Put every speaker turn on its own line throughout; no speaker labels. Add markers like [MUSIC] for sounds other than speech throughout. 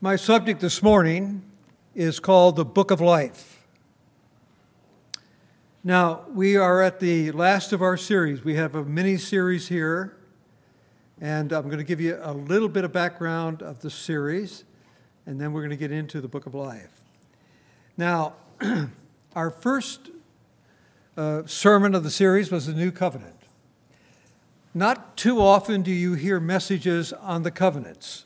My subject this morning is called the Book of Life. Now, we are at the last of our series. We have a mini series here, and I'm going to give you a little bit of background of the series, and then we're going to get into the Book of Life. Now, [CLEARS THROAT] our first uh, sermon of the series was the New Covenant. Not too often do you hear messages on the covenants.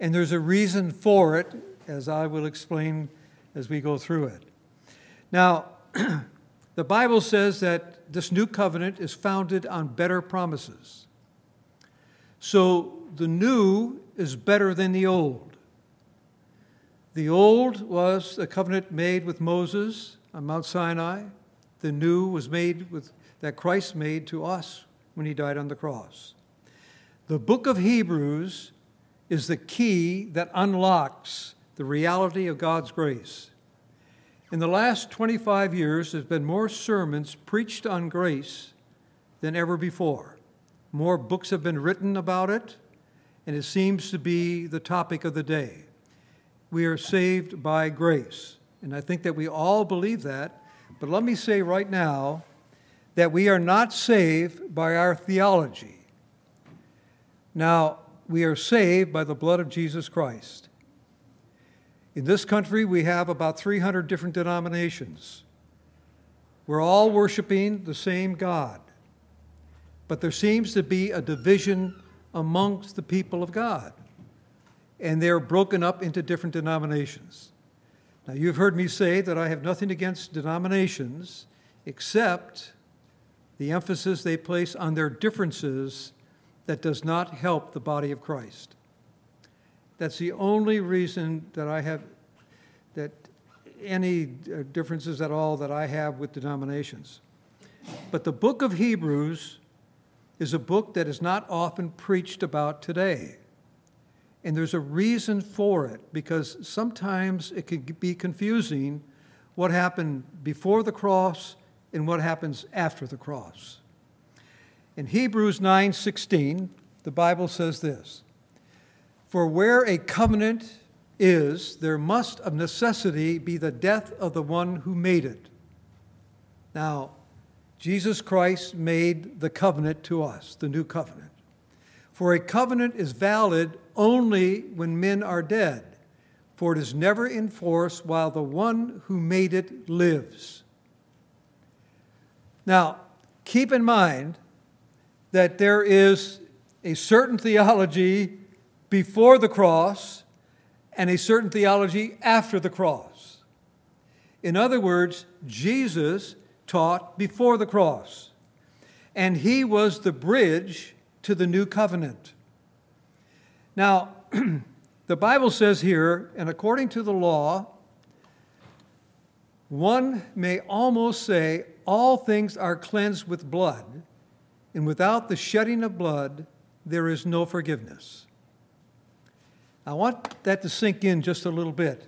And there's a reason for it, as I will explain as we go through it. Now, [CLEARS THROAT] the Bible says that this new covenant is founded on better promises. So the new is better than the old. The old was a covenant made with Moses on Mount Sinai. The new was made with that Christ made to us when he died on the cross. The book of Hebrews is the key that unlocks the reality of God's grace. In the last 25 years, there's been more sermons preached on grace than ever before. More books have been written about it, and it seems to be the topic of the day. We are saved by grace. And I think that we all believe that. But let me say right now that we are not saved by our theology. Now, we are saved by the blood of Jesus Christ. In this country, we have about 300 different denominations. We're all worshiping the same God. But there seems to be a division amongst the people of God. And they're broken up into different denominations. Now, you've heard me say that I have nothing against denominations except the emphasis they place on their differences that does not help the body of Christ. That's the only reason that I have, that any uh, differences at all that I have with denominations. But the book of Hebrews is a book that is not often preached about today. And there's a reason for it because sometimes it can be confusing what happened before the cross and what happens after the cross. In Hebrews 9:16, the Bible says this: For where a covenant is, there must of necessity be the death of the one who made it. Now, Jesus Christ made the covenant to us, the new covenant. For a covenant is valid only when men are dead, for it is never in force while the one who made it lives. Now, keep in mind that there is a certain theology before the cross and a certain theology after the cross. In other words, Jesus taught before the cross, and he was the bridge to the new covenant. Now, [CLEARS THROAT] the Bible says here, and according to the law, one may almost say all things are cleansed with blood and without the shedding of blood, there is no forgiveness. I want that to sink in just a little bit.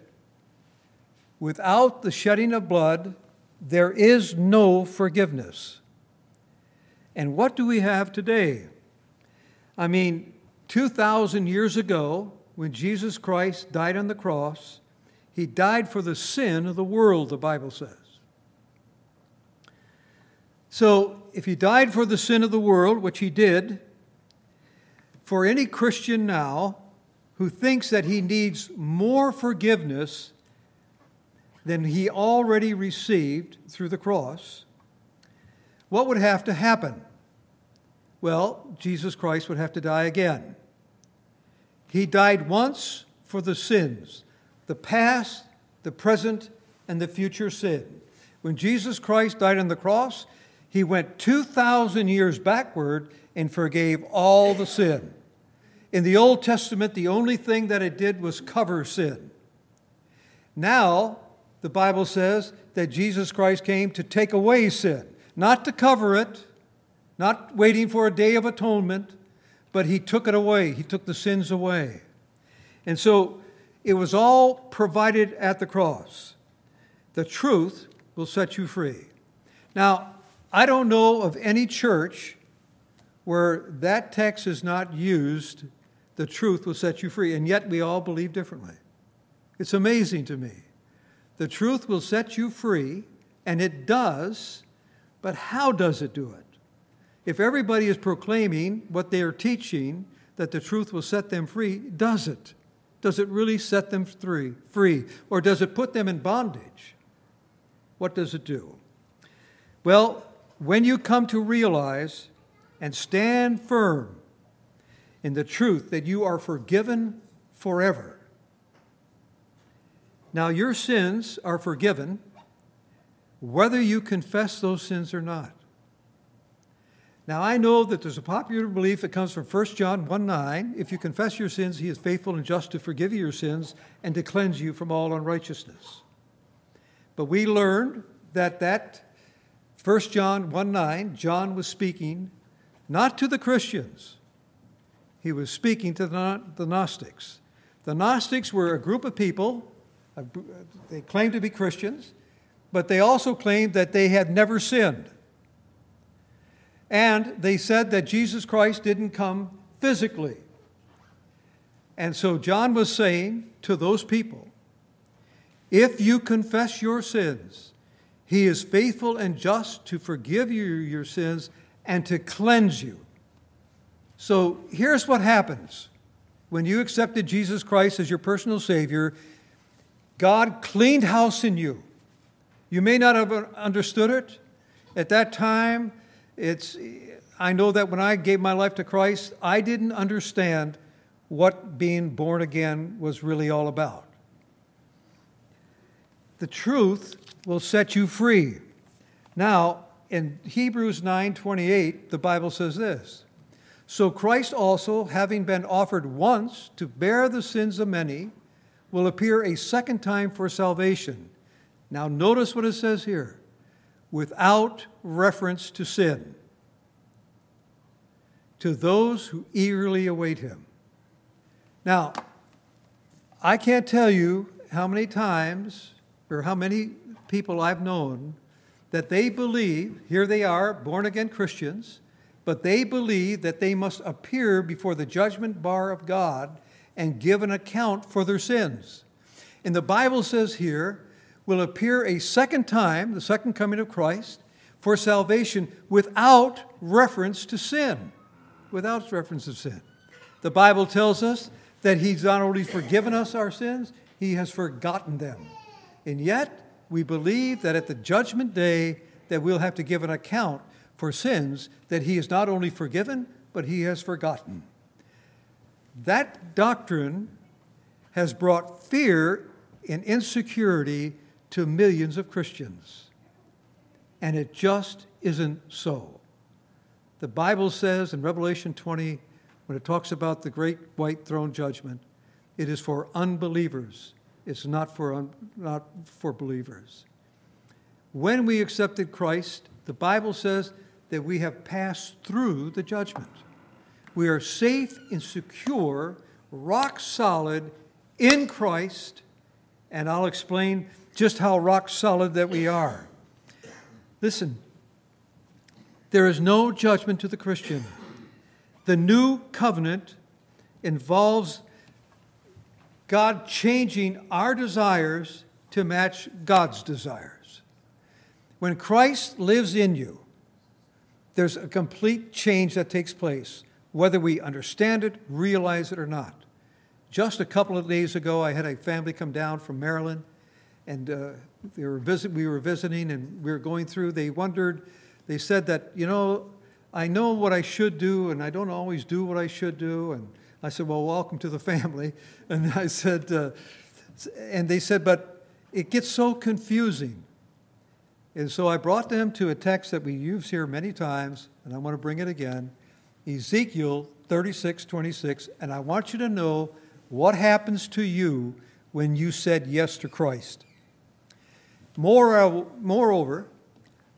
Without the shedding of blood, there is no forgiveness. And what do we have today? I mean, 2,000 years ago, when Jesus Christ died on the cross, he died for the sin of the world, the Bible says. So, if he died for the sin of the world, which he did, for any Christian now who thinks that he needs more forgiveness than he already received through the cross, what would have to happen? Well, Jesus Christ would have to die again. He died once for the sins, the past, the present, and the future sin. When Jesus Christ died on the cross, he went 2,000 years backward and forgave all the sin. In the Old Testament, the only thing that it did was cover sin. Now, the Bible says that Jesus Christ came to take away sin, not to cover it, not waiting for a day of atonement, but he took it away. He took the sins away. And so it was all provided at the cross. The truth will set you free. Now, I don't know of any church where that text is not used, the truth will set you free. And yet we all believe differently. It's amazing to me. The truth will set you free, and it does, but how does it do it? If everybody is proclaiming what they are teaching, that the truth will set them free, does it? Does it really set them free? Free, or does it put them in bondage? What does it do? Well, when you come to realize and stand firm in the truth that you are forgiven forever. Now, your sins are forgiven whether you confess those sins or not. Now, I know that there's a popular belief that comes from 1 John 1 9. If you confess your sins, he is faithful and just to forgive you your sins and to cleanse you from all unrighteousness. But we learned that that 1 John 1 9, John was speaking not to the Christians, he was speaking to the Gnostics. The Gnostics were a group of people, they claimed to be Christians, but they also claimed that they had never sinned. And they said that Jesus Christ didn't come physically. And so John was saying to those people if you confess your sins, he is faithful and just to forgive you your sins and to cleanse you. So here's what happens when you accepted Jesus Christ as your personal Savior, God cleaned house in you. You may not have understood it. At that time, it's, I know that when I gave my life to Christ, I didn't understand what being born again was really all about. The truth will set you free. Now, in Hebrews 9:28, the Bible says this. So Christ also, having been offered once to bear the sins of many, will appear a second time for salvation. Now notice what it says here without reference to sin, to those who eagerly await him. Now, I can't tell you how many times or how many people I've known that they believe, here they are, born again Christians, but they believe that they must appear before the judgment bar of God and give an account for their sins. And the Bible says here, will appear a second time, the second coming of Christ, for salvation without reference to sin. Without reference to sin. The Bible tells us that He's not only forgiven us our sins, He has forgotten them. And yet, we believe that at the judgment day, that we'll have to give an account for sins that He has not only forgiven, but He has forgotten. That doctrine has brought fear and insecurity to millions of Christians. And it just isn't so. The Bible says in Revelation 20, when it talks about the great white throne judgment, it is for unbelievers. It's not for, un, not for believers. When we accepted Christ, the Bible says that we have passed through the judgment. We are safe and secure, rock solid in Christ, and I'll explain just how rock solid that we are. Listen, there is no judgment to the Christian. The new covenant involves God changing our desires to match God's desires. When Christ lives in you, there's a complete change that takes place, whether we understand it, realize it, or not. Just a couple of days ago, I had a family come down from Maryland and uh, they were visit, we were visiting and we were going through. They wondered, they said that, you know, I know what I should do and I don't always do what I should do. And I said, well, welcome to the family. And I said, uh, and they said, but it gets so confusing. And so I brought them to a text that we use here many times, and I want to bring it again Ezekiel 36 26. And I want you to know what happens to you when you said yes to Christ. Moreover,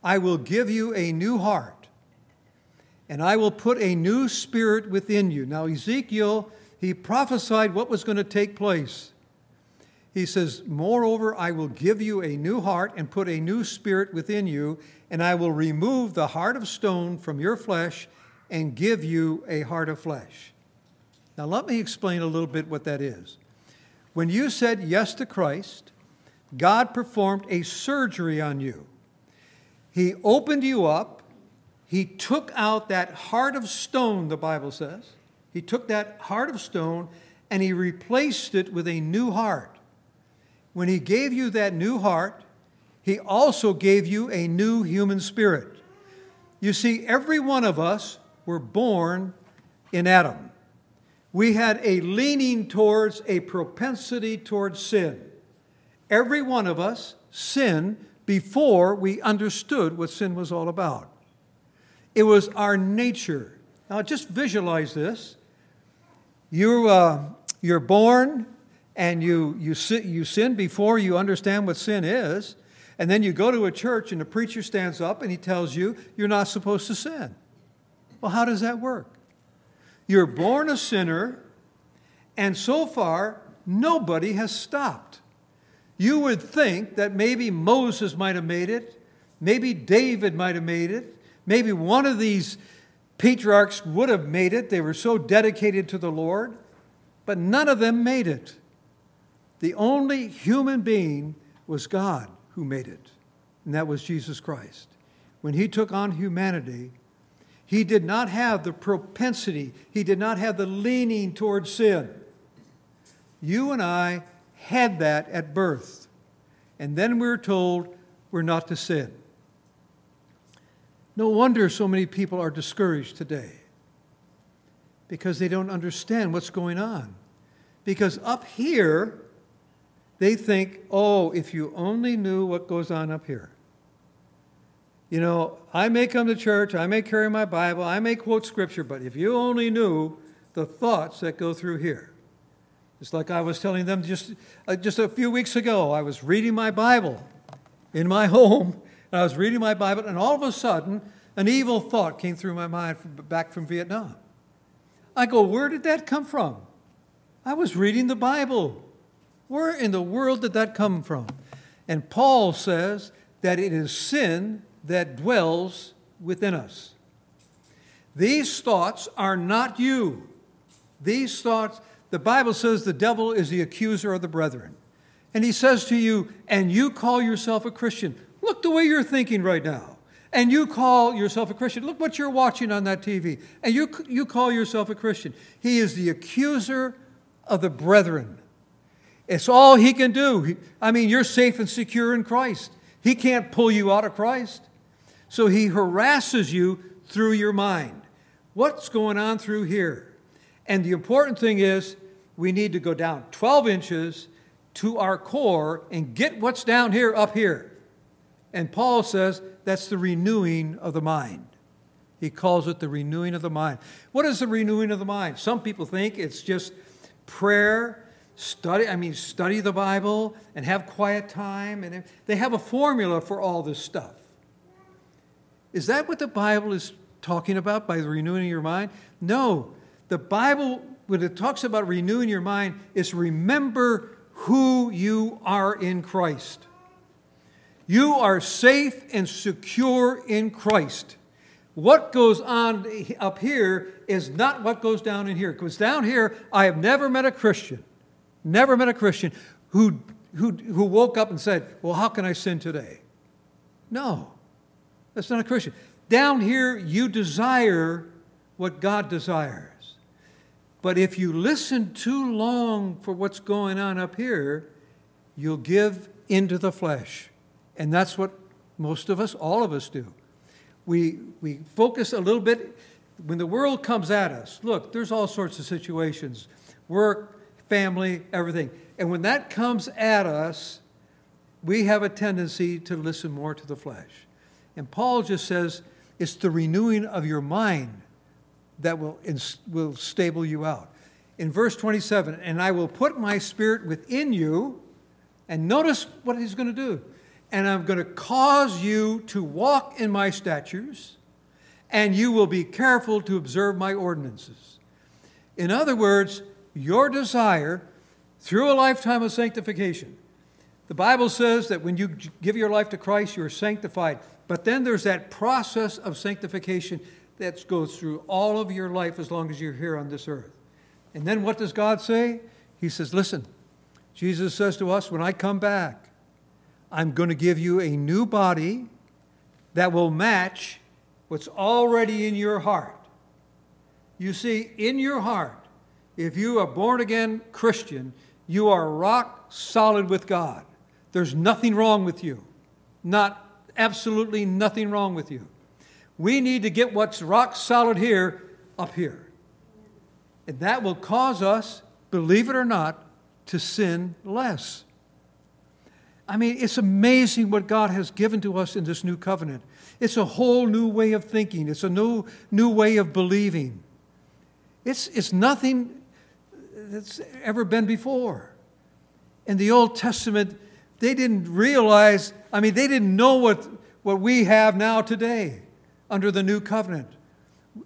I will give you a new heart, and I will put a new spirit within you. Now, Ezekiel, he prophesied what was going to take place. He says, Moreover, I will give you a new heart and put a new spirit within you, and I will remove the heart of stone from your flesh and give you a heart of flesh. Now, let me explain a little bit what that is. When you said yes to Christ, God performed a surgery on you. He opened you up. He took out that heart of stone, the Bible says. He took that heart of stone and he replaced it with a new heart. When he gave you that new heart, he also gave you a new human spirit. You see, every one of us were born in Adam. We had a leaning towards, a propensity towards sin. Every one of us sinned before we understood what sin was all about. It was our nature. Now, just visualize this. You, uh, you're born and you, you, you sin before you understand what sin is. And then you go to a church and the preacher stands up and he tells you you're not supposed to sin. Well, how does that work? You're born a sinner, and so far, nobody has stopped. You would think that maybe Moses might have made it, maybe David might have made it, maybe one of these patriarchs would have made it. They were so dedicated to the Lord, but none of them made it. The only human being was God who made it, and that was Jesus Christ. When he took on humanity, he did not have the propensity, he did not have the leaning towards sin. You and I had that at birth. And then we're told we're not to sin. No wonder so many people are discouraged today because they don't understand what's going on. Because up here, they think, oh, if you only knew what goes on up here. You know, I may come to church, I may carry my Bible, I may quote scripture, but if you only knew the thoughts that go through here. It's like I was telling them just, uh, just a few weeks ago. I was reading my Bible in my [LAUGHS] home, and I was reading my Bible, and all of a sudden, an evil thought came through my mind from, back from Vietnam. I go, Where did that come from? I was reading the Bible. Where in the world did that come from? And Paul says that it is sin that dwells within us. These thoughts are not you. These thoughts, the Bible says the devil is the accuser of the brethren. And he says to you, and you call yourself a Christian. Look the way you're thinking right now. And you call yourself a Christian. Look what you're watching on that TV. And you, you call yourself a Christian. He is the accuser of the brethren. It's all he can do. I mean, you're safe and secure in Christ. He can't pull you out of Christ. So he harasses you through your mind. What's going on through here? And the important thing is, we need to go down 12 inches to our core and get what's down here up here. And Paul says that's the renewing of the mind. He calls it the renewing of the mind. What is the renewing of the mind? Some people think it's just prayer, study, I mean, study the Bible and have quiet time. And they have a formula for all this stuff. Is that what the Bible is talking about by the renewing of your mind? No. The Bible when it talks about renewing your mind, is remember who you are in Christ. You are safe and secure in Christ. What goes on up here is not what goes down in here. Because down here, I have never met a Christian, never met a Christian who, who, who woke up and said, Well, how can I sin today? No, that's not a Christian. Down here, you desire what God desires. But if you listen too long for what's going on up here, you'll give into the flesh. And that's what most of us, all of us do. We, we focus a little bit when the world comes at us. Look, there's all sorts of situations work, family, everything. And when that comes at us, we have a tendency to listen more to the flesh. And Paul just says it's the renewing of your mind that will, will stable you out. In verse 27, and I will put my spirit within you, and notice what he's going to do. And I'm going to cause you to walk in my statutes, and you will be careful to observe my ordinances. In other words, your desire through a lifetime of sanctification. The Bible says that when you give your life to Christ, you're sanctified. But then there's that process of sanctification that goes through all of your life as long as you're here on this earth. And then what does God say? He says, Listen, Jesus says to us, When I come back, I'm going to give you a new body that will match what's already in your heart. You see, in your heart, if you are born again Christian, you are rock solid with God. There's nothing wrong with you. Not absolutely nothing wrong with you. We need to get what's rock solid here up here. And that will cause us, believe it or not, to sin less. I mean, it's amazing what God has given to us in this new covenant. It's a whole new way of thinking, it's a new, new way of believing. It's, it's nothing that's ever been before. In the Old Testament, they didn't realize, I mean, they didn't know what, what we have now today under the new covenant.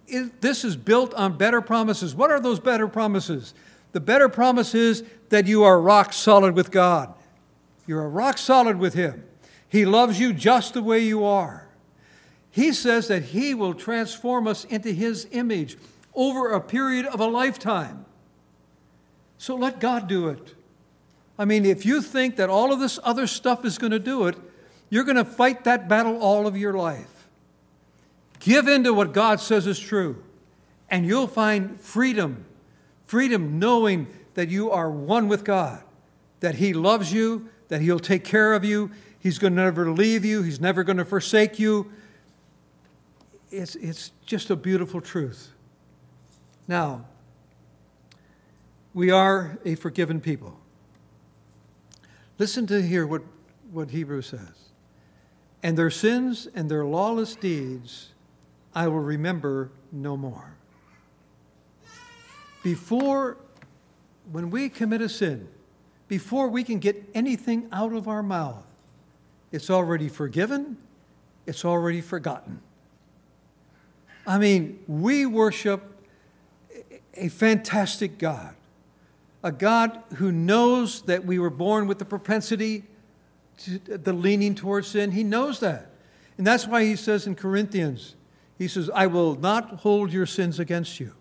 It, this is built on better promises. What are those better promises? The better promise is that you are rock solid with God. You're rock solid with Him. He loves you just the way you are. He says that He will transform us into His image over a period of a lifetime. So let God do it. I mean, if you think that all of this other stuff is going to do it, you're going to fight that battle all of your life. Give in to what God says is true, and you'll find freedom. Freedom knowing that you are one with God, that He loves you, that He'll take care of you, He's going to never leave you, He's never going to forsake you. It's, it's just a beautiful truth. Now, we are a forgiven people. Listen to hear what, what Hebrews says. And their sins and their lawless deeds I will remember no more. Before, when we commit a sin, before we can get anything out of our mouth, it's already forgiven, it's already forgotten. I mean, we worship a fantastic God, a God who knows that we were born with the propensity, to, the leaning towards sin. He knows that. And that's why he says in Corinthians, he says, I will not hold your sins against you.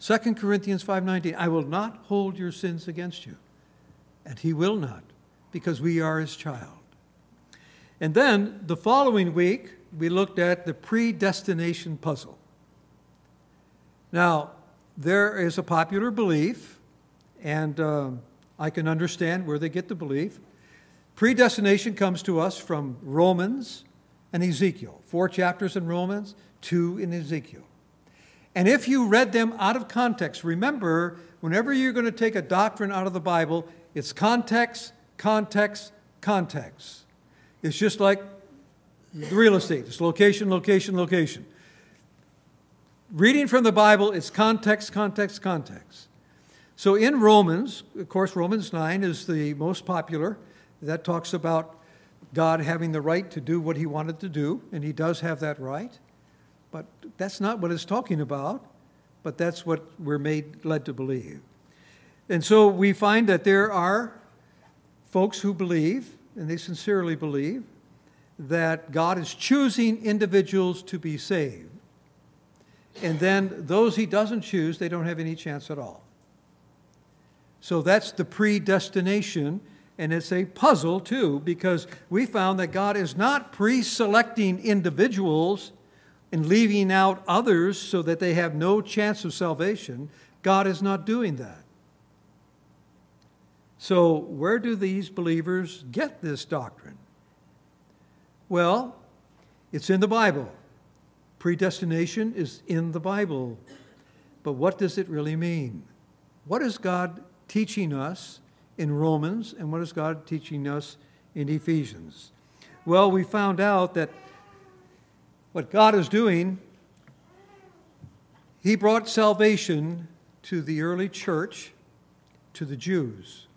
2 Corinthians 5:19, I will not hold your sins against you. And he will not, because we are his child. And then the following week, we looked at the predestination puzzle. Now, there is a popular belief, and uh, I can understand where they get the belief. Predestination comes to us from Romans and Ezekiel, four chapters in Romans, two in Ezekiel. And if you read them out of context, remember, whenever you're going to take a doctrine out of the Bible, it's context, context, context. It's just like real estate it's location, location, location reading from the Bible, it's context, context, context. So in Romans, of course, Romans 9 is the most popular. That talks about God having the right to do what he wanted to do, and he does have that right. But that's not what it's talking about, but that's what we're made led to believe. And so we find that there are folks who believe, and they sincerely believe, that God is choosing individuals to be saved. And then those he doesn't choose, they don't have any chance at all. So that's the predestination. And it's a puzzle, too, because we found that God is not pre selecting individuals and leaving out others so that they have no chance of salvation. God is not doing that. So, where do these believers get this doctrine? Well, it's in the Bible. Predestination is in the Bible. But what does it really mean? What is God teaching us in Romans, and what is God teaching us in Ephesians? Well, we found out that what God is doing, He brought salvation to the early church, to the Jews.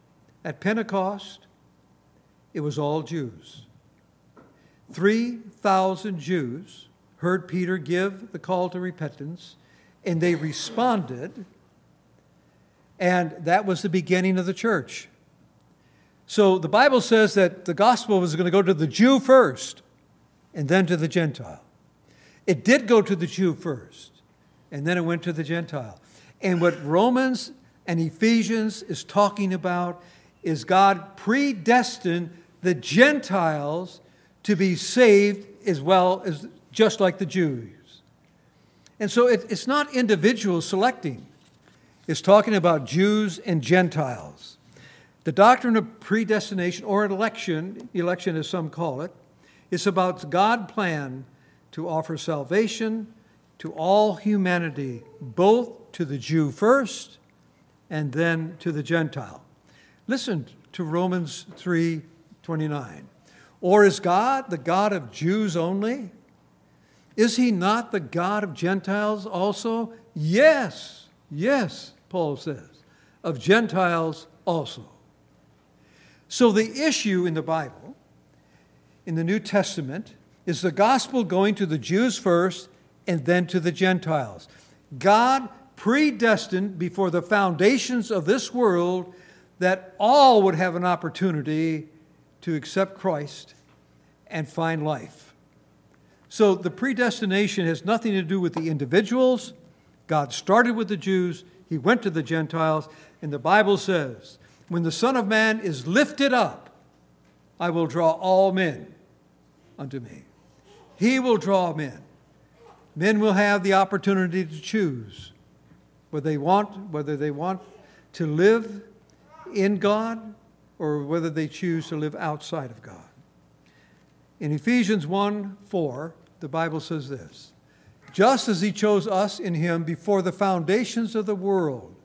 At Pentecost, it was all Jews. 3,000 Jews heard Peter give the call to repentance, and they responded, and that was the beginning of the church. So the Bible says that the gospel was going to go to the Jew first, and then to the Gentile. It did go to the Jew first, and then it went to the Gentile. And what Romans and Ephesians is talking about is God predestined the Gentiles to be saved as well as just like the Jews. And so it, it's not individuals selecting, it's talking about Jews and Gentiles. The doctrine of predestination or election, election as some call it, is about God's plan to offer salvation to all humanity, both to the Jew first and then to the Gentile. Listen to Romans 3:29. Or is God the God of Jews only? Is he not the God of Gentiles also? Yes, yes, Paul says, of Gentiles also. So the issue in the Bible, in the New Testament, is the gospel going to the Jews first and then to the Gentiles. God predestined before the foundations of this world that all would have an opportunity to accept Christ and find life. So the predestination has nothing to do with the individuals. God started with the Jews, He went to the Gentiles, and the Bible says, When the Son of Man is lifted up, I will draw all men unto me. He will draw men. Men will have the opportunity to choose whether they want, whether they want to live in God or whether they choose to live outside of God. In Ephesians 1 4, the Bible says this Just as He chose us in Him before the foundations of the world,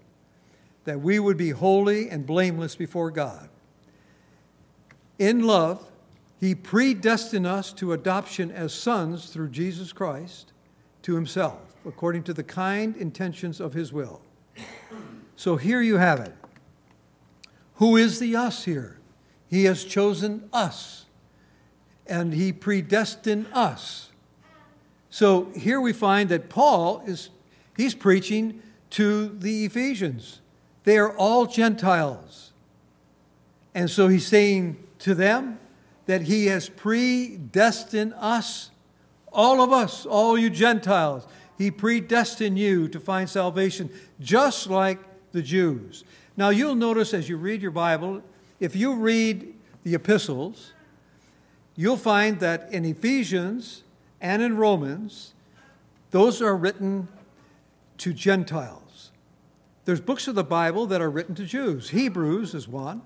that we would be holy and blameless before God. In love, he predestined us to adoption as sons through Jesus Christ to himself, according to the kind intentions of his will. So here you have it. Who is the us here? He has chosen us, and he predestined us. So here we find that Paul is he's preaching to the Ephesians. They are all Gentiles. And so he's saying to them, that He has predestined us, all of us, all you Gentiles. He predestined you to find salvation, just like the Jews. Now, you'll notice as you read your Bible, if you read the epistles, you'll find that in Ephesians and in Romans, those are written to Gentiles. There's books of the Bible that are written to Jews. Hebrews is one.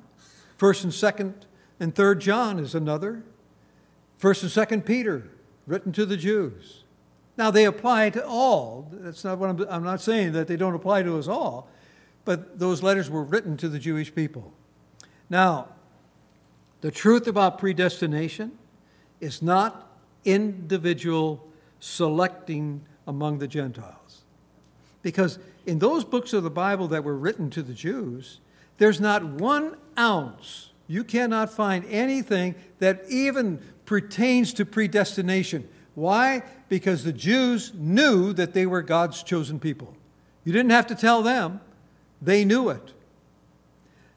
First and Second and third John is another. First and second Peter, written to the Jews. Now they apply to all. That's not what I'm, I'm not saying that they don't apply to us all, but those letters were written to the Jewish people. Now, the truth about predestination is not individual selecting among the Gentiles. Because in those books of the Bible that were written to the Jews, there's not one ounce you cannot find anything that even pertains to predestination. Why? Because the Jews knew that they were God's chosen people. You didn't have to tell them, they knew it.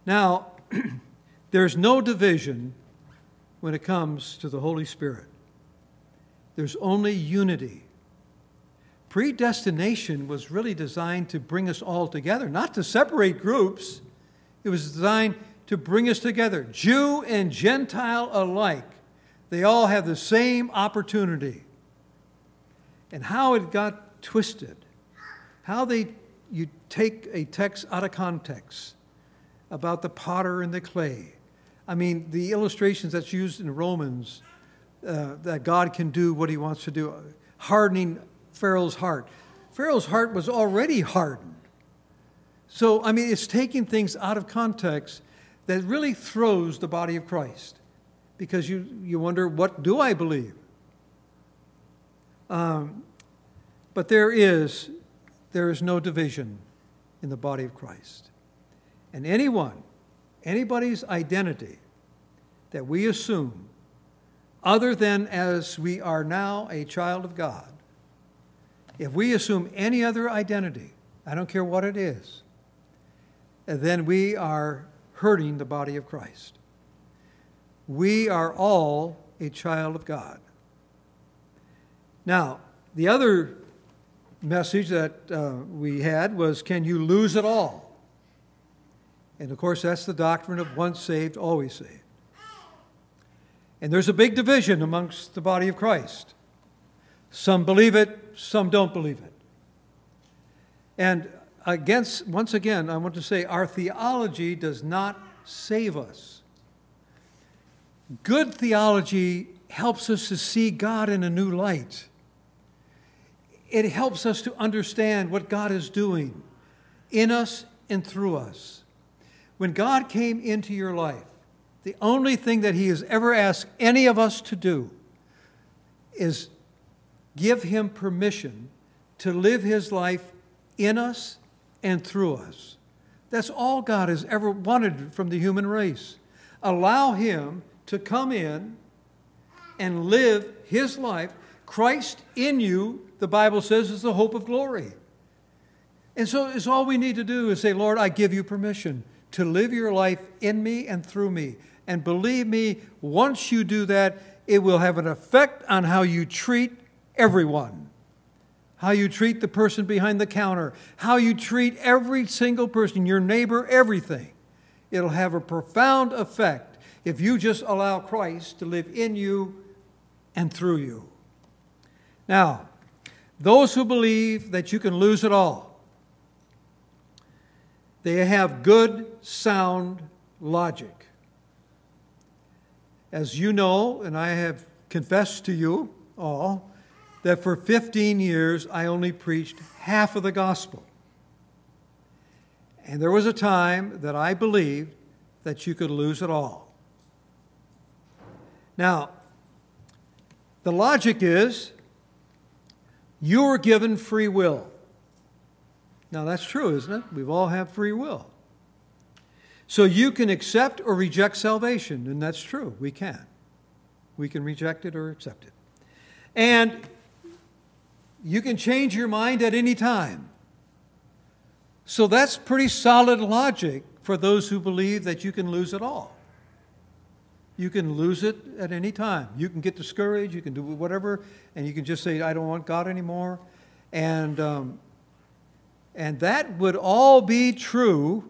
Now, [CLEARS THROAT] there's no division when it comes to the Holy Spirit, there's only unity. Predestination was really designed to bring us all together, not to separate groups. It was designed to bring us together, Jew and Gentile alike. They all have the same opportunity. And how it got twisted, how they you take a text out of context about the potter and the clay. I mean, the illustrations that's used in Romans uh, that God can do what he wants to do, hardening Pharaoh's heart. Pharaoh's heart was already hardened. So, I mean, it's taking things out of context that really throws the body of Christ because you, you wonder, what do I believe? Um, but there is, there is no division in the body of Christ. And anyone, anybody's identity that we assume, other than as we are now a child of God, if we assume any other identity, I don't care what it is, then we are hurting the body of Christ. We are all a child of God. Now, the other message that uh, we had was can you lose it all? And of course, that's the doctrine of once saved, always saved. And there's a big division amongst the body of Christ. Some believe it, some don't believe it. And against, once again, I want to say our theology does not save us. Good theology helps us to see God in a new light. It helps us to understand what God is doing in us and through us. When God came into your life, the only thing that He has ever asked any of us to do is give Him permission to live His life in us and through us. That's all God has ever wanted from the human race. Allow Him to come in and live His life. Christ in you, the Bible says, is the hope of glory. And so it's all we need to do is say, Lord, I give you permission to live your life in me and through me. And believe me, once you do that, it will have an effect on how you treat everyone how you treat the person behind the counter, how you treat every single person, your neighbor, everything. It'll have a profound effect if you just allow Christ to live in you and through you. Now, those who believe that you can lose it all, they have good, sound logic. As you know, and I have confessed to you all, that for 15 years I only preached half of the gospel. And there was a time that I believed that you could lose it all. Now, the logic is you were given free will. Now, that's true, isn't it? We've all have free will. So you can accept or reject salvation, and that's true. We can. We can reject it or accept it. And you can change your mind at any time. So that's pretty solid logic for those who believe that you can lose it all. You can lose it at any time. You can get discouraged, you can do whatever, and you can just say, I don't want God anymore. And, um, and that would all be true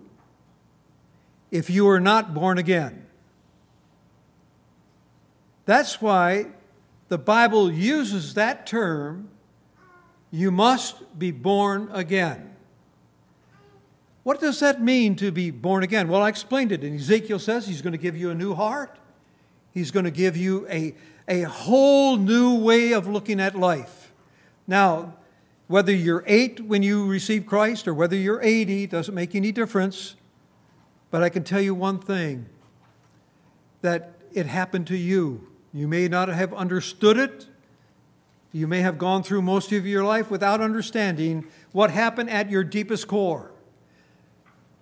if you were not born again. That's why the Bible uses that term you must be born again. What does that mean to be born again? Well, I explained it. And Ezekiel says he's going to give you a new heart, he's going to give you a, a whole new way of looking at life. Now, whether you're eight when you receive Christ or whether you're 80 doesn't make any difference. But I can tell you one thing that it happened to you. You may not have understood it, you may have gone through most of your life without understanding what happened at your deepest core.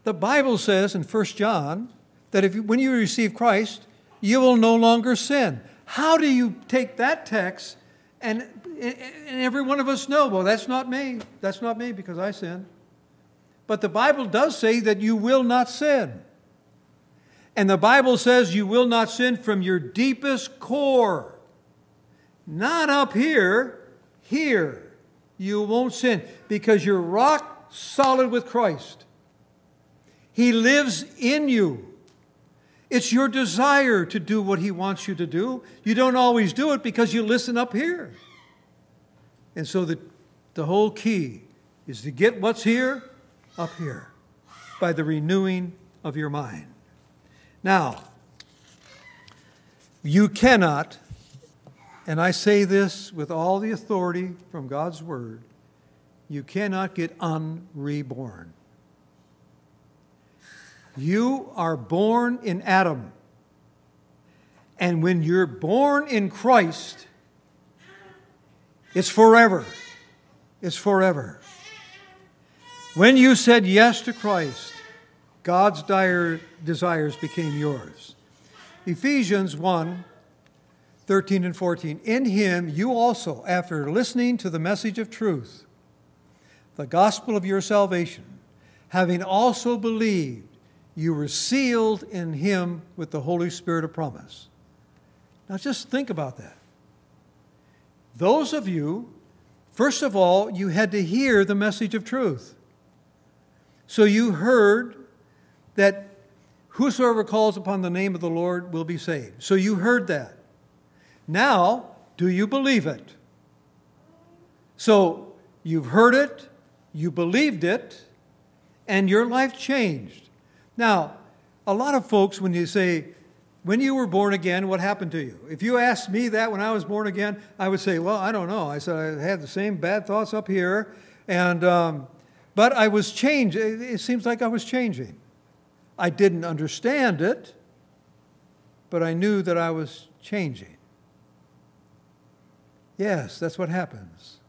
The Bible says in 1 John that if you, when you receive Christ, you will no longer sin. How do you take that text and, and every one of us know, well, that's not me. That's not me because I sin. But the Bible does say that you will not sin. And the Bible says you will not sin from your deepest core. Not up here, here. You won't sin because you're rock solid with Christ. He lives in you. It's your desire to do what He wants you to do. You don't always do it because you listen up here. And so the, the whole key is to get what's here up here by the renewing of your mind. Now, you cannot and I say this with all the authority from God's Word you cannot get unreborn. You are born in Adam. And when you're born in Christ, it's forever. It's forever. When you said yes to Christ, God's dire desires became yours. Ephesians 1 13 and 14. In him you also, after listening to the message of truth, the gospel of your salvation, having also believed, you were sealed in him with the Holy Spirit of promise. Now just think about that. Those of you, first of all, you had to hear the message of truth. So you heard that Whosoever calls upon the name of the Lord will be saved. So you heard that. Now, do you believe it? So you've heard it, you believed it, and your life changed. Now, a lot of folks, when you say, when you were born again, what happened to you? If you asked me that when I was born again, I would say, well, I don't know. I said I had the same bad thoughts up here, and um, but I was changed. It seems like I was changing. I didn't understand it, but I knew that I was changing. Yes, that's what happens.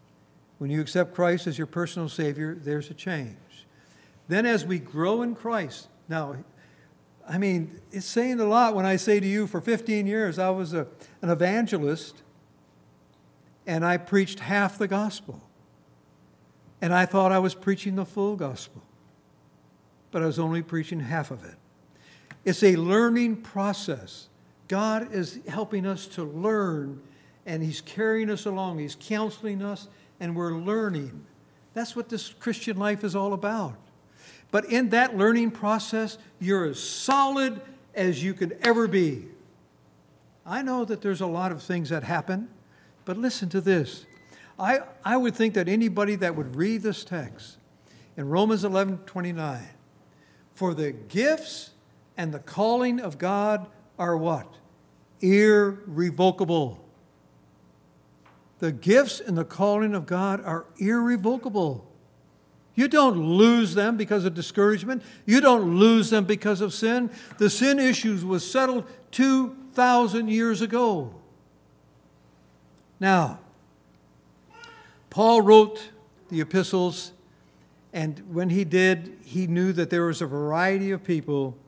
When you accept Christ as your personal Savior, there's a change. Then, as we grow in Christ, now, I mean, it's saying a lot when I say to you, for 15 years, I was a, an evangelist and I preached half the gospel. And I thought I was preaching the full gospel, but I was only preaching half of it. It's a learning process. God is helping us to learn, and He's carrying us along. He's counseling us, and we're learning. That's what this Christian life is all about. But in that learning process, you're as solid as you could ever be. I know that there's a lot of things that happen, but listen to this. I, I would think that anybody that would read this text in Romans 11 29, for the gifts and the calling of God are what? Irrevocable. The gifts and the calling of God are irrevocable. You don't lose them because of discouragement. You don't lose them because of sin. The sin issues was settled 2,000 years ago. Now, Paul wrote the epistles, and when he did, he knew that there was a variety of people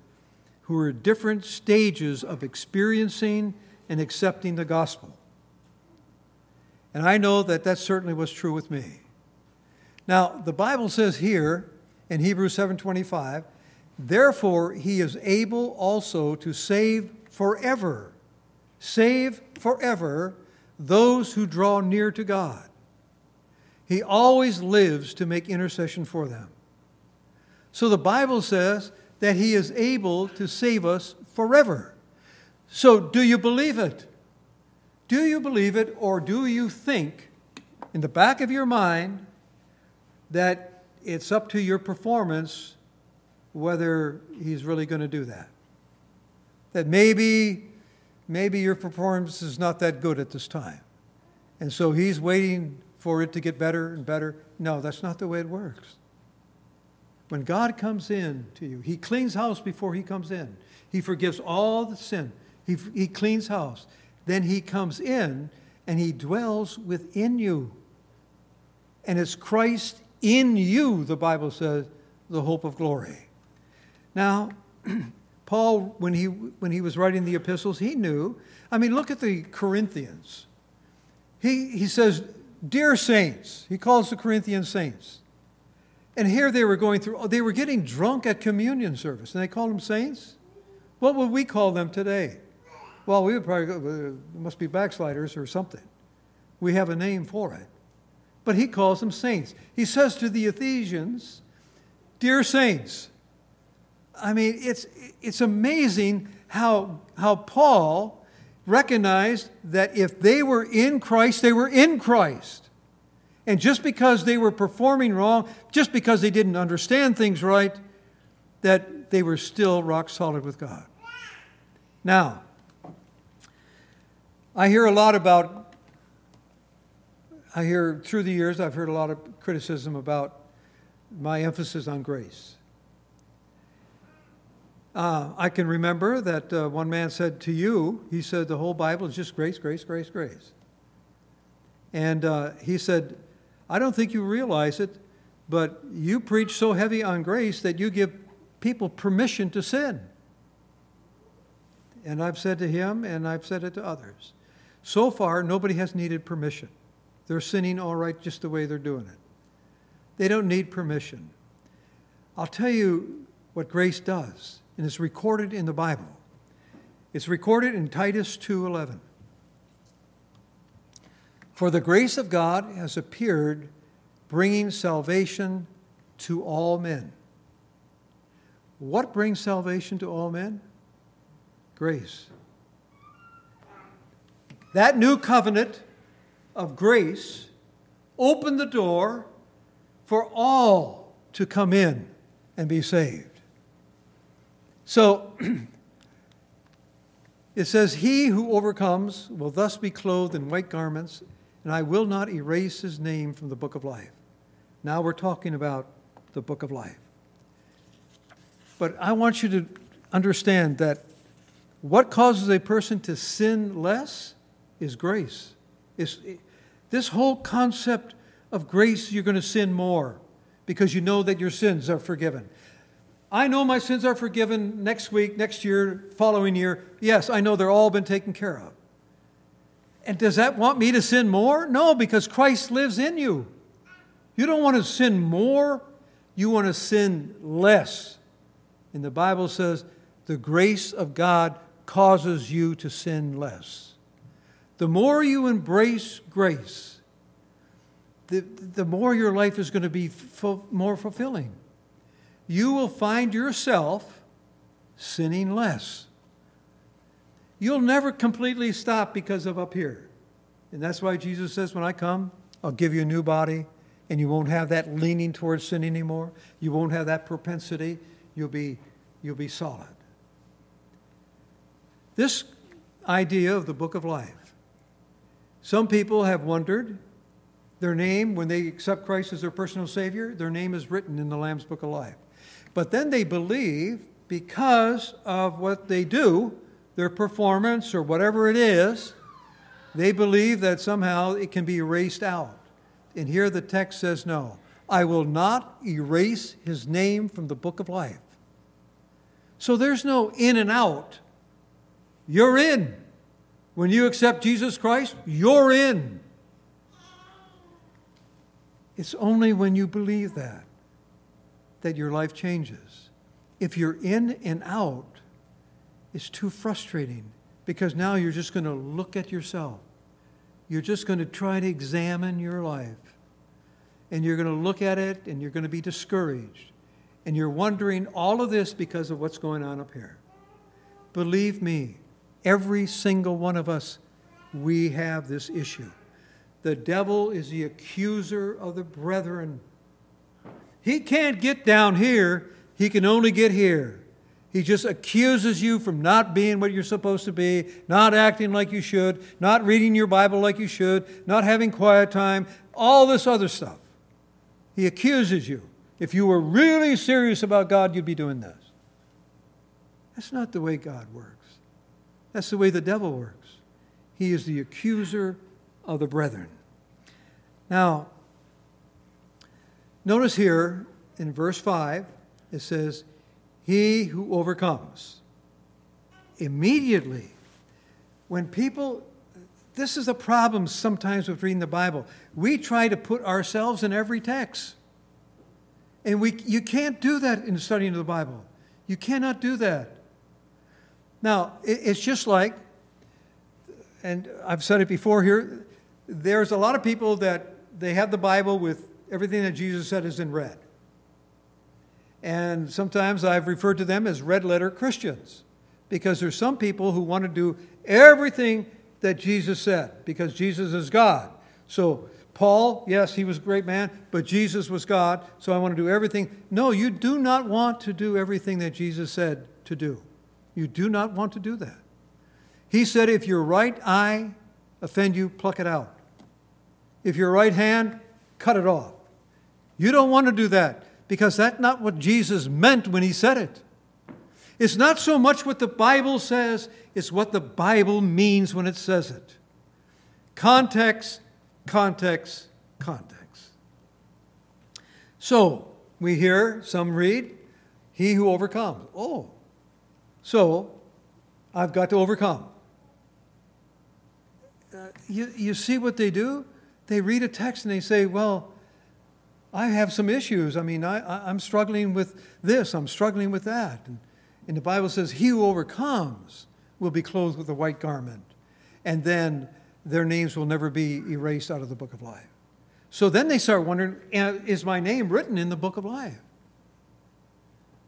who were at different stages of experiencing and accepting the gospel. And I know that that certainly was true with me. Now, the Bible says here in Hebrews 7:25, therefore he is able also to save forever, save forever those who draw near to God. He always lives to make intercession for them. So the Bible says that he is able to save us forever. So do you believe it? Do you believe it, or do you think in the back of your mind that it's up to your performance whether he's really going to do that. That maybe, maybe your performance is not that good at this time. And so he's waiting for it to get better and better. No, that's not the way it works. When God comes in to you, he cleans house before he comes in. He forgives all the sin. He, he cleans house. Then he comes in and he dwells within you. And it's Christ in you, the Bible says, the hope of glory. Now, [CLEARS THROAT] Paul, when he, when he was writing the epistles, he knew. I mean, look at the Corinthians. He, he says, Dear saints, he calls the Corinthian saints. And here they were going through, they were getting drunk at communion service, and they called them saints. What would we call them today? Well, we would probably go, must be backsliders or something. We have a name for it but he calls them saints. He says to the Ephesians, Dear saints, I mean, it's, it's amazing how, how Paul recognized that if they were in Christ, they were in Christ. And just because they were performing wrong, just because they didn't understand things right, that they were still rock solid with God. Now, I hear a lot about I hear through the years, I've heard a lot of criticism about my emphasis on grace. Uh, I can remember that uh, one man said to you, he said, the whole Bible is just grace, grace, grace, grace. And uh, he said, I don't think you realize it, but you preach so heavy on grace that you give people permission to sin. And I've said to him, and I've said it to others. So far, nobody has needed permission. They're sinning all right just the way they're doing it. They don't need permission. I'll tell you what grace does, and it's recorded in the Bible. It's recorded in Titus 2:11. For the grace of God has appeared, bringing salvation to all men. What brings salvation to all men? Grace. That new covenant of grace opened the door for all to come in and be saved. So [CLEARS THROAT] it says, He who overcomes will thus be clothed in white garments, and I will not erase his name from the book of life. Now we're talking about the book of life. But I want you to understand that what causes a person to sin less is grace. It's, this whole concept of grace, you're going to sin more because you know that your sins are forgiven. I know my sins are forgiven next week, next year, following year. Yes, I know they're all been taken care of. And does that want me to sin more? No, because Christ lives in you. You don't want to sin more, you want to sin less. And the Bible says the grace of God causes you to sin less. The more you embrace grace, the, the more your life is going to be more fulfilling. You will find yourself sinning less. You'll never completely stop because of up here. And that's why Jesus says, When I come, I'll give you a new body, and you won't have that leaning towards sin anymore. You won't have that propensity. You'll be, you'll be solid. This idea of the book of life. Some people have wondered their name, when they accept Christ as their personal Savior, their name is written in the Lamb's Book of Life. But then they believe because of what they do, their performance or whatever it is, they believe that somehow it can be erased out. And here the text says, no, I will not erase his name from the book of life. So there's no in and out. You're in. When you accept Jesus Christ, you're in. It's only when you believe that that your life changes. If you're in and out, it's too frustrating because now you're just going to look at yourself. You're just going to try to examine your life. And you're going to look at it and you're going to be discouraged. And you're wondering all of this because of what's going on up here. Believe me, every single one of us, we have this issue. The devil is the accuser of the brethren. He can't get down here, he can only get here. He just accuses you from not being what you're supposed to be, not acting like you should, not reading your Bible like you should, not having quiet time, all this other stuff. He accuses you. If you were really serious about God, you'd be doing this. That's not the way God works. That's the way the devil works. He is the accuser of the brethren. Now, notice here in verse 5, it says, he who overcomes. Immediately, when people, this is a problem sometimes with reading the Bible. We try to put ourselves in every text. And we, you can't do that in studying the Bible. You cannot do that. Now, it's just like, and I've said it before here, there's a lot of people that they have the Bible with everything that Jesus said is in red. And sometimes I've referred to them as red letter Christians because there's some people who want to do everything that Jesus said because Jesus is God. So, Paul, yes, he was a great man, but Jesus was God, so I want to do everything. No, you do not want to do everything that Jesus said to do. You do not want to do that. He said, if your right eye offend you, pluck it out. If your right hand, cut it off. You don't want to do that because that's not what Jesus meant when he said it. It's not so much what the Bible says, it's what the Bible means when it says it. Context, context, context. So, we hear some read, He who overcomes. Oh, so I've got to overcome. Uh, you, you see what they do? They read a text and they say, well, I have some issues. I mean, I, am struggling with this, I'm struggling with that. And, and the Bible says, He who overcomes will be clothed with a white garment. And then their names will never be erased out of the book of life. So then they start wondering, is my name written in the book of life?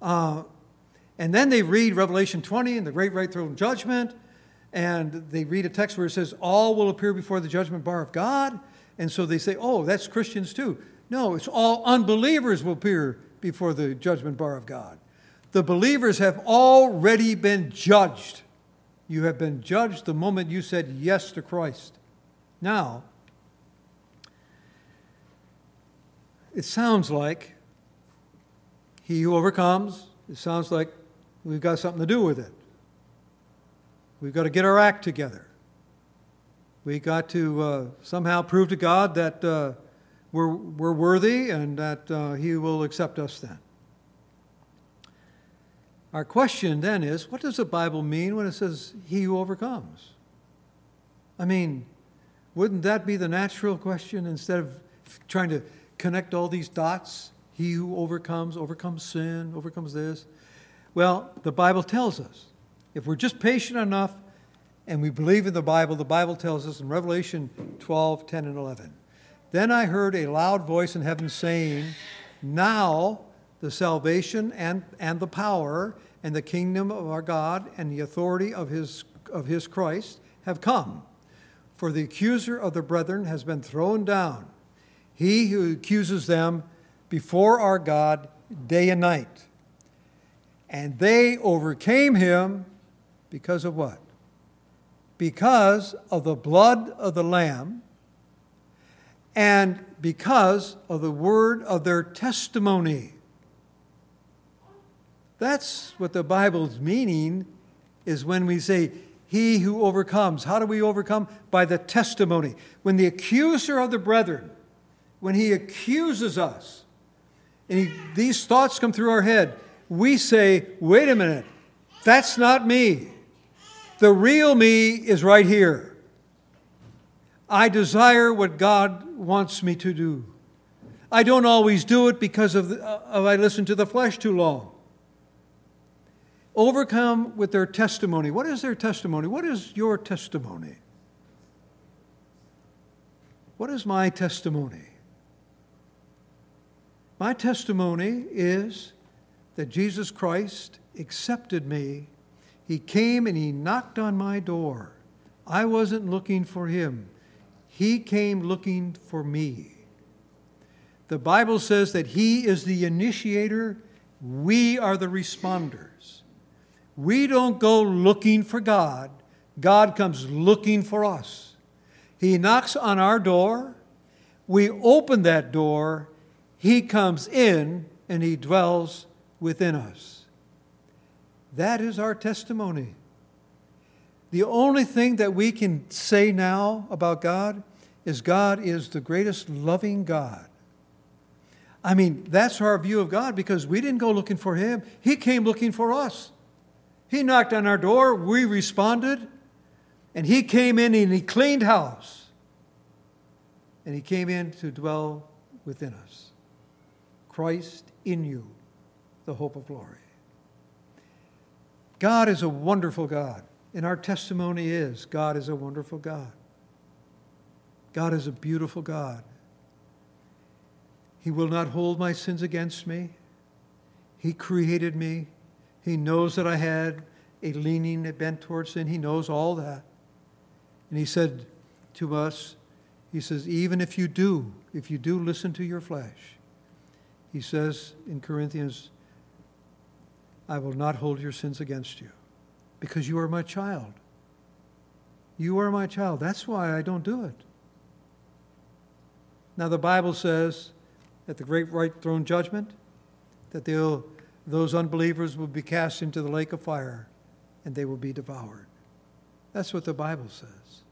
Uh, And then they read Revelation 20 and the great white throne judgment, and they read a text where it says, All will appear before the judgment bar of God. And so they say, Oh, that's Christians too. No, it's all unbelievers will appear before the judgment bar of God. The believers have already been judged. You have been judged the moment you said yes to Christ. Now, it sounds like he who overcomes, it sounds like we've got something to do with it. We've got to get our act together. We've got to uh, somehow prove to God that uh, we're, we're worthy and that uh, He will accept us then. Our question then is what does the Bible mean when it says, He who overcomes? I mean, wouldn't that be the natural question instead of trying to connect all these dots? He who overcomes, overcomes sin, overcomes this. Well, the Bible tells us if we're just patient enough and we believe in the Bible, the Bible tells us in Revelation 12, 10, and 11. Then I heard a loud voice in heaven saying, Now the salvation and, and the power and the kingdom of our God and the authority of his, of his Christ have come. For the accuser of the brethren has been thrown down, he who accuses them before our God day and night. And they overcame him because of what? Because of the blood of the Lamb and because of the word of their testimony. That's what the Bible's meaning is when we say, He who overcomes. How do we overcome? By the testimony. When the accuser of the brethren, when he accuses us, and he, these thoughts come through our head, we say, Wait a minute, that's not me. The real me is right here. I desire what God wants me to do. I don't always do it because of, the, of I listen to the flesh too long overcome with their testimony. What is their testimony? What is your testimony? What is my testimony? My testimony is that Jesus Christ accepted me. He came and he knocked on my door. I wasn't looking for him, he came looking for me. The Bible says that he is the initiator, we are the responders. We don't go looking for God, God comes looking for us. He knocks on our door, we open that door, He comes in, and He dwells within us. That is our testimony. The only thing that we can say now about God is God is the greatest loving God. I mean, that's our view of God because we didn't go looking for Him, He came looking for us. He knocked on our door, we responded, and He came in and He cleaned house. And He came in to dwell within us. Christ in you, the hope of glory. God is a wonderful God, and our testimony is God is a wonderful God. God is a beautiful God. He will not hold my sins against me. He created me. He knows that I had a leaning, a bent towards sin. He knows all that. And he said to us, he says, even if you do, if you do listen to your flesh, he says in Corinthians, I will not hold your sins against you because you are my child. You are my child. That's why I don't do it. Now, the Bible says at the great white throne judgment that those unbelievers will be cast into the lake of fire and they will be devoured. That's what the Bible says.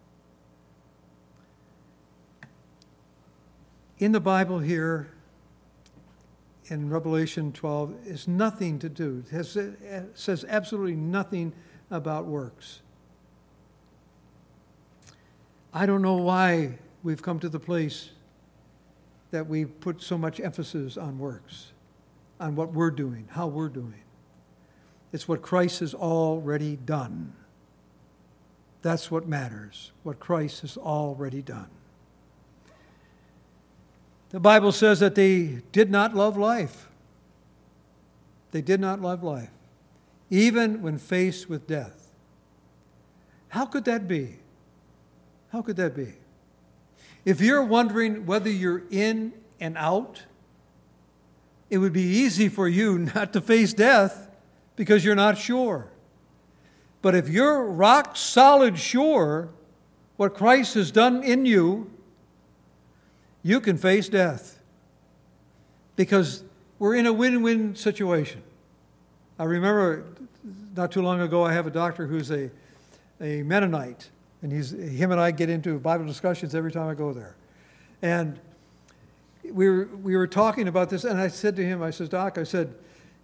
In the Bible here, in Revelation 12, is nothing to do, it, has, it says absolutely nothing about works. I don't know why we've come to the place that we put so much emphasis on works on what we're doing, how we're doing. It's what Christ has already done. That's what matters, what Christ has already done. The Bible says that they did not love life. They did not love life. even when faced with death. How could that be? How could that be? If you're wondering whether you're in and out, it would be easy for you [LAUGHS] not to face death because you're not sure. But if you're rock solid sure what Christ has done in you, you can face death because we're in a win win situation. I remember not too long ago, I have a doctor who's a, a Mennonite, and he's, him and I get into Bible discussions every time I go there. And we were, we were talking about this, and I said to him, I said, Doc, I said,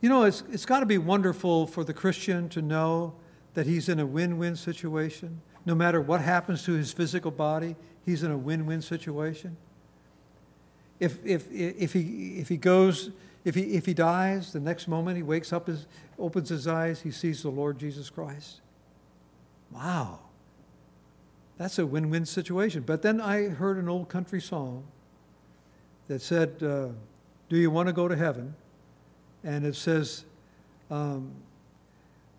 you know, it's, it's got to be wonderful for the Christian to know that he's in a win win situation. No matter what happens to his physical body, he's in a win win situation. If, if, if, he, if he goes, if he, if he dies, the next moment he wakes up, his, opens his eyes, he sees the Lord Jesus Christ. Wow. That's a win win situation. But then I heard an old country song that said, uh, Do you want to go to heaven? And it says, um,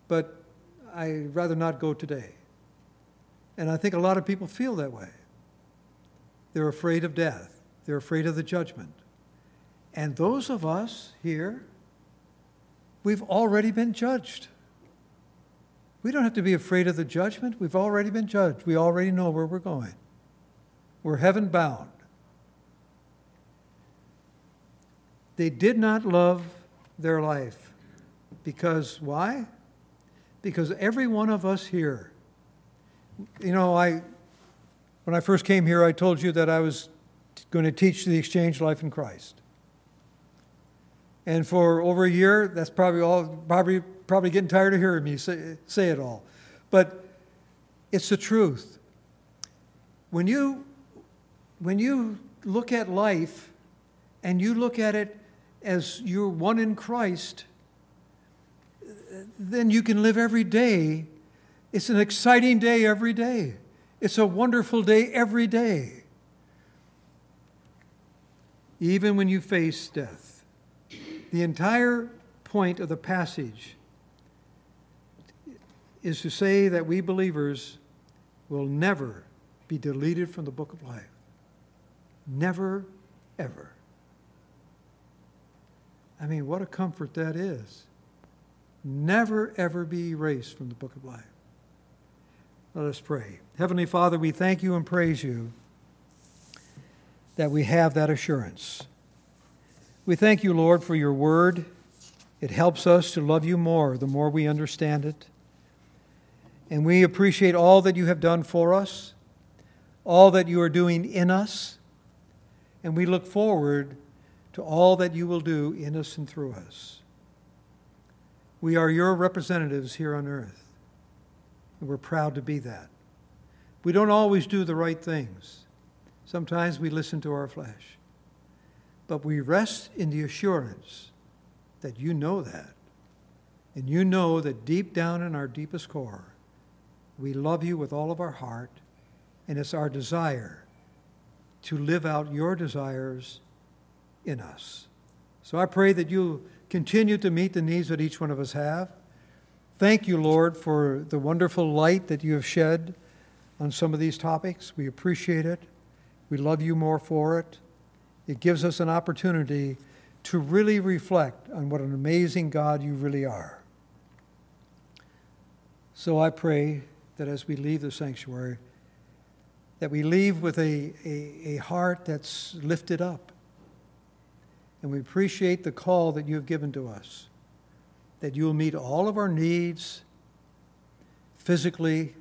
But I'd rather not go today. And I think a lot of people feel that way. They're afraid of death, they're afraid of the judgment. And those of us here, we've already been judged. We don't have to be afraid of the judgment. We've already been judged. We already know where we're going. We're heaven bound. They did not love their life because why? Because every one of us here, you know, I when I first came here, I told you that I was going to teach the exchange life in Christ. And for over a year, that's probably all, probably, probably getting tired of hearing me say, say it all. But it's the truth. When you, when you look at life and you look at it as you're one in Christ, then you can live every day. It's an exciting day every day. It's a wonderful day every day. Even when you face death. The entire point of the passage is to say that we believers will never be deleted from the book of life. Never, ever. I mean, what a comfort that is. Never, ever be erased from the book of life. Let us pray. Heavenly Father, we thank you and praise you that we have that assurance. We thank you, Lord, for your word. It helps us to love you more the more we understand it. And we appreciate all that you have done for us, all that you are doing in us, and we look forward to all that you will do in us and through us. We are your representatives here on earth, and we're proud to be that. We don't always do the right things. Sometimes we listen to our flesh. But we rest in the assurance that you know that. And you know that deep down in our deepest core, we love you with all of our heart, and it's our desire to live out your desires in us. So I pray that you continue to meet the needs that each one of us have. Thank you, Lord, for the wonderful light that you have shed on some of these topics. We appreciate it. We love you more for it. It gives us an opportunity to really reflect on what an amazing God you really are. So I pray that as we leave the sanctuary, that we leave with a, a, a heart that's lifted up. And we appreciate the call that you have given to us, that you will meet all of our needs physically,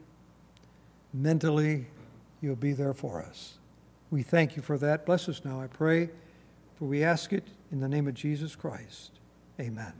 mentally, you'll be there for us. We thank you for that. Bless us now, I pray, for we ask it in the name of Jesus Christ. Amen.